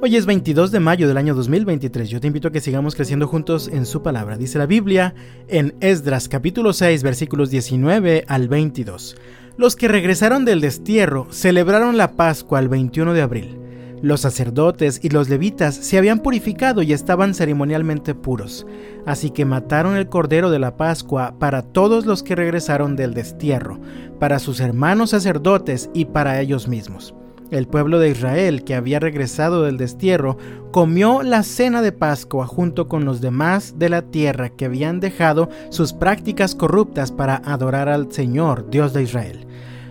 Hoy es 22 de mayo del año 2023. Yo te invito a que sigamos creciendo juntos en su palabra. Dice la Biblia en Esdras capítulo 6 versículos 19 al 22. Los que regresaron del destierro celebraron la Pascua el 21 de abril. Los sacerdotes y los levitas se habían purificado y estaban ceremonialmente puros, así que mataron el cordero de la Pascua para todos los que regresaron del destierro, para sus hermanos sacerdotes y para ellos mismos. El pueblo de Israel, que había regresado del destierro, comió la cena de Pascua junto con los demás de la tierra que habían dejado sus prácticas corruptas para adorar al Señor, Dios de Israel.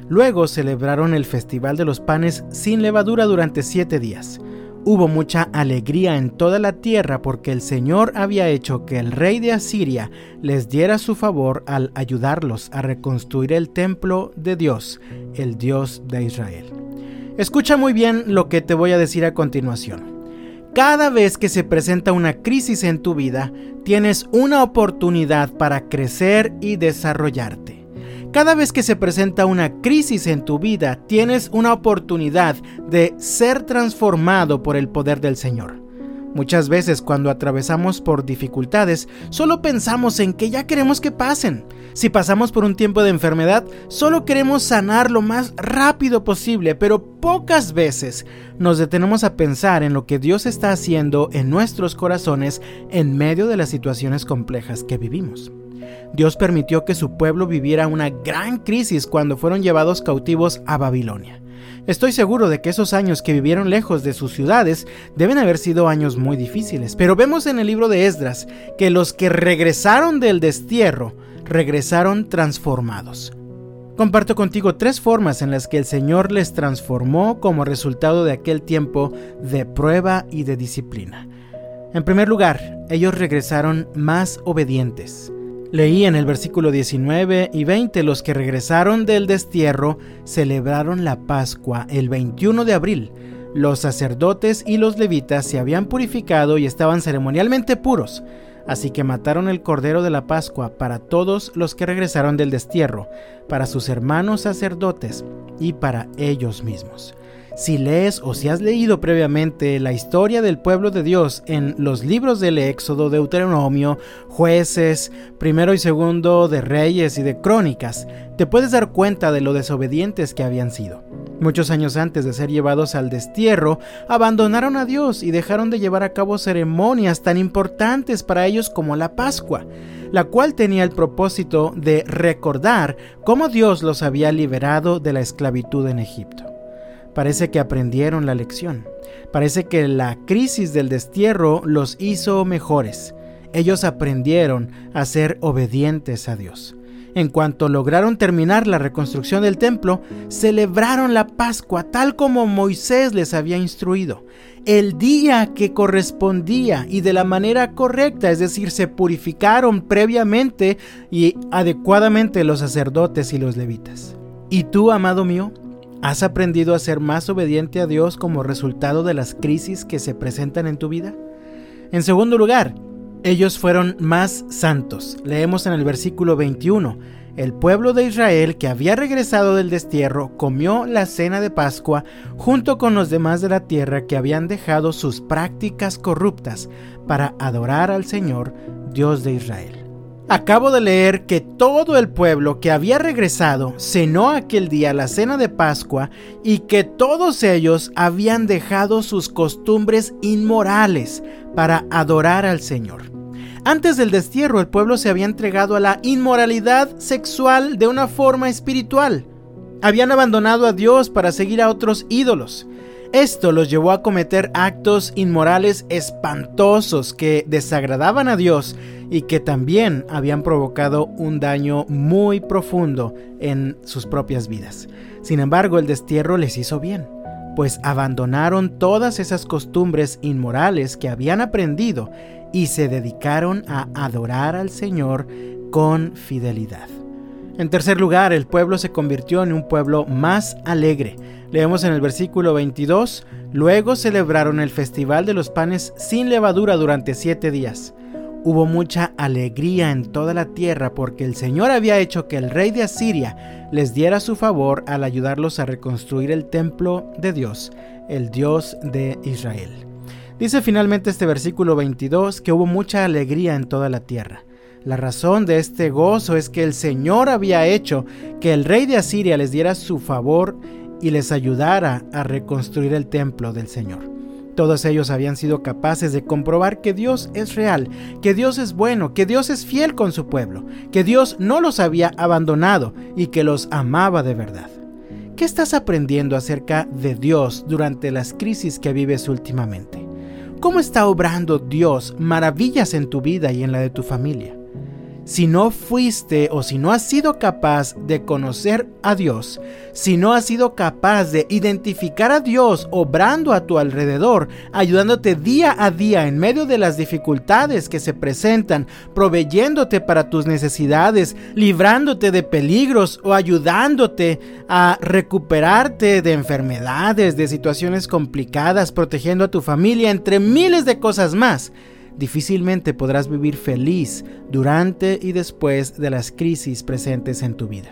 Luego celebraron el festival de los panes sin levadura durante siete días. Hubo mucha alegría en toda la tierra porque el Señor había hecho que el rey de Asiria les diera su favor al ayudarlos a reconstruir el templo de Dios, el Dios de Israel. Escucha muy bien lo que te voy a decir a continuación. Cada vez que se presenta una crisis en tu vida, tienes una oportunidad para crecer y desarrollarte. Cada vez que se presenta una crisis en tu vida, tienes una oportunidad de ser transformado por el poder del Señor. Muchas veces cuando atravesamos por dificultades, solo pensamos en que ya queremos que pasen. Si pasamos por un tiempo de enfermedad, solo queremos sanar lo más rápido posible, pero pocas veces nos detenemos a pensar en lo que Dios está haciendo en nuestros corazones en medio de las situaciones complejas que vivimos. Dios permitió que su pueblo viviera una gran crisis cuando fueron llevados cautivos a Babilonia. Estoy seguro de que esos años que vivieron lejos de sus ciudades deben haber sido años muy difíciles, pero vemos en el libro de Esdras que los que regresaron del destierro regresaron transformados. Comparto contigo tres formas en las que el Señor les transformó como resultado de aquel tiempo de prueba y de disciplina. En primer lugar, ellos regresaron más obedientes. Leí en el versículo 19 y 20, los que regresaron del destierro celebraron la Pascua el 21 de abril. Los sacerdotes y los levitas se habían purificado y estaban ceremonialmente puros, así que mataron el cordero de la Pascua para todos los que regresaron del destierro, para sus hermanos sacerdotes y para ellos mismos. Si lees o si has leído previamente la historia del pueblo de Dios en los libros del Éxodo, Deuteronomio, Jueces, primero y segundo de Reyes y de Crónicas, te puedes dar cuenta de lo desobedientes que habían sido. Muchos años antes de ser llevados al destierro, abandonaron a Dios y dejaron de llevar a cabo ceremonias tan importantes para ellos como la Pascua, la cual tenía el propósito de recordar cómo Dios los había liberado de la esclavitud en Egipto. Parece que aprendieron la lección. Parece que la crisis del destierro los hizo mejores. Ellos aprendieron a ser obedientes a Dios. En cuanto lograron terminar la reconstrucción del templo, celebraron la Pascua tal como Moisés les había instruido, el día que correspondía y de la manera correcta, es decir, se purificaron previamente y adecuadamente los sacerdotes y los levitas. ¿Y tú, amado mío? ¿Has aprendido a ser más obediente a Dios como resultado de las crisis que se presentan en tu vida? En segundo lugar, ellos fueron más santos. Leemos en el versículo 21. El pueblo de Israel que había regresado del destierro comió la cena de Pascua junto con los demás de la tierra que habían dejado sus prácticas corruptas para adorar al Señor, Dios de Israel. Acabo de leer que todo el pueblo que había regresado cenó aquel día la cena de Pascua y que todos ellos habían dejado sus costumbres inmorales para adorar al Señor. Antes del destierro el pueblo se había entregado a la inmoralidad sexual de una forma espiritual. Habían abandonado a Dios para seguir a otros ídolos. Esto los llevó a cometer actos inmorales espantosos que desagradaban a Dios y que también habían provocado un daño muy profundo en sus propias vidas. Sin embargo, el destierro les hizo bien, pues abandonaron todas esas costumbres inmorales que habían aprendido y se dedicaron a adorar al Señor con fidelidad. En tercer lugar, el pueblo se convirtió en un pueblo más alegre. Leemos en el versículo 22, luego celebraron el festival de los panes sin levadura durante siete días. Hubo mucha alegría en toda la tierra porque el Señor había hecho que el rey de Asiria les diera su favor al ayudarlos a reconstruir el templo de Dios, el Dios de Israel. Dice finalmente este versículo 22 que hubo mucha alegría en toda la tierra. La razón de este gozo es que el Señor había hecho que el rey de Asiria les diera su favor y les ayudara a reconstruir el templo del Señor. Todos ellos habían sido capaces de comprobar que Dios es real, que Dios es bueno, que Dios es fiel con su pueblo, que Dios no los había abandonado y que los amaba de verdad. ¿Qué estás aprendiendo acerca de Dios durante las crisis que vives últimamente? ¿Cómo está obrando Dios maravillas en tu vida y en la de tu familia? Si no fuiste o si no has sido capaz de conocer a Dios, si no has sido capaz de identificar a Dios obrando a tu alrededor, ayudándote día a día en medio de las dificultades que se presentan, proveyéndote para tus necesidades, librándote de peligros o ayudándote a recuperarte de enfermedades, de situaciones complicadas, protegiendo a tu familia, entre miles de cosas más, difícilmente podrás vivir feliz durante y después de las crisis presentes en tu vida.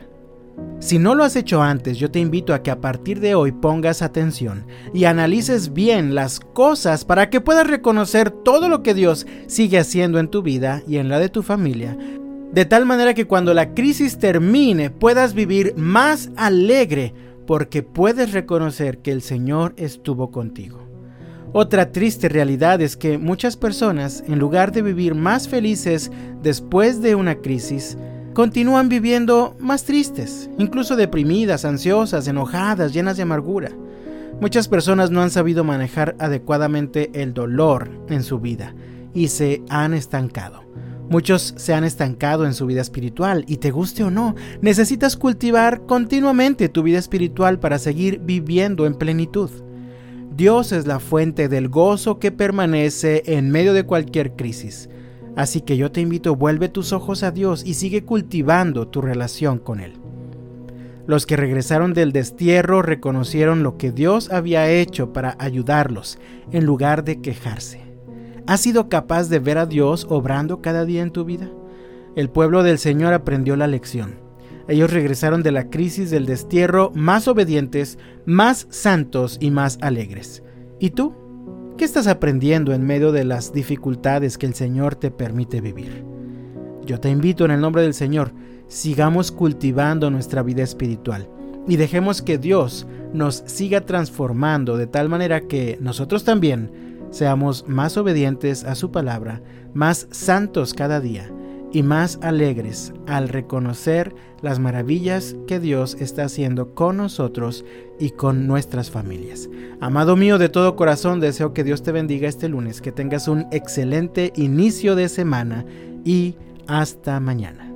Si no lo has hecho antes, yo te invito a que a partir de hoy pongas atención y analices bien las cosas para que puedas reconocer todo lo que Dios sigue haciendo en tu vida y en la de tu familia, de tal manera que cuando la crisis termine puedas vivir más alegre porque puedes reconocer que el Señor estuvo contigo. Otra triste realidad es que muchas personas, en lugar de vivir más felices después de una crisis, continúan viviendo más tristes, incluso deprimidas, ansiosas, enojadas, llenas de amargura. Muchas personas no han sabido manejar adecuadamente el dolor en su vida y se han estancado. Muchos se han estancado en su vida espiritual y te guste o no, necesitas cultivar continuamente tu vida espiritual para seguir viviendo en plenitud. Dios es la fuente del gozo que permanece en medio de cualquier crisis. Así que yo te invito, vuelve tus ojos a Dios y sigue cultivando tu relación con Él. Los que regresaron del destierro reconocieron lo que Dios había hecho para ayudarlos, en lugar de quejarse. ¿Has sido capaz de ver a Dios obrando cada día en tu vida? El pueblo del Señor aprendió la lección. Ellos regresaron de la crisis del destierro más obedientes, más santos y más alegres. ¿Y tú? ¿Qué estás aprendiendo en medio de las dificultades que el Señor te permite vivir? Yo te invito en el nombre del Señor, sigamos cultivando nuestra vida espiritual y dejemos que Dios nos siga transformando de tal manera que nosotros también seamos más obedientes a su palabra, más santos cada día y más alegres al reconocer las maravillas que Dios está haciendo con nosotros y con nuestras familias. Amado mío, de todo corazón deseo que Dios te bendiga este lunes, que tengas un excelente inicio de semana y hasta mañana.